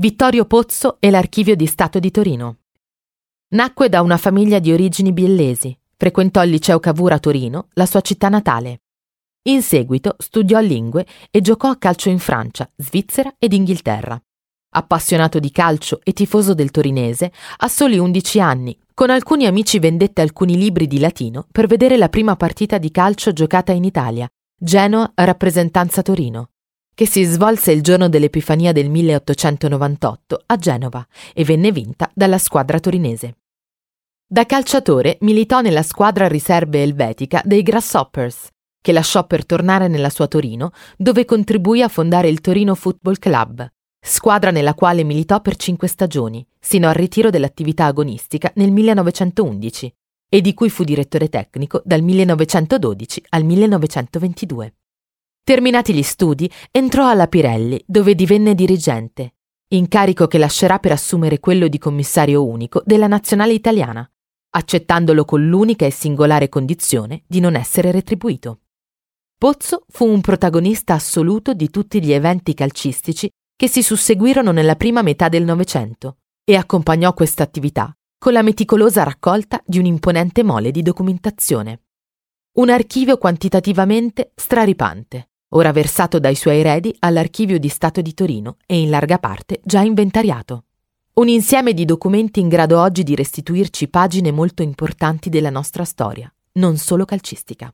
Vittorio Pozzo e l'Archivio di Stato di Torino. Nacque da una famiglia di origini biellesi, frequentò il liceo Cavour a Torino, la sua città natale. In seguito studiò lingue e giocò a calcio in Francia, Svizzera ed Inghilterra. Appassionato di calcio e tifoso del torinese, a soli 11 anni, con alcuni amici vendette alcuni libri di latino per vedere la prima partita di calcio giocata in Italia, Genoa rappresentanza Torino, che si svolse il giorno dell'Epifania del 1898 a Genova e venne vinta dalla squadra torinese. Da calciatore militò nella squadra riserve elvetica dei Grasshoppers, che lasciò per tornare nella sua Torino, dove contribuì a fondare il Torino Football Club, squadra nella quale militò per cinque stagioni, sino al ritiro dell'attività agonistica nel 1911, e di cui fu direttore tecnico dal 1912 al 1922. Terminati gli studi, entrò alla Pirelli, dove divenne dirigente, incarico che lascerà per assumere quello di commissario unico della nazionale italiana, accettandolo con l'unica e singolare condizione di non essere retribuito. Pozzo fu un protagonista assoluto di tutti gli eventi calcistici che si susseguirono nella prima metà del Novecento e accompagnò questa attività con la meticolosa raccolta di un'imponente mole di documentazione. Un archivio quantitativamente straripante, ora versato dai suoi eredi all'Archivio di Stato di Torino e in larga parte già inventariato. Un insieme di documenti in grado oggi di restituirci pagine molto importanti della nostra storia, non solo calcistica.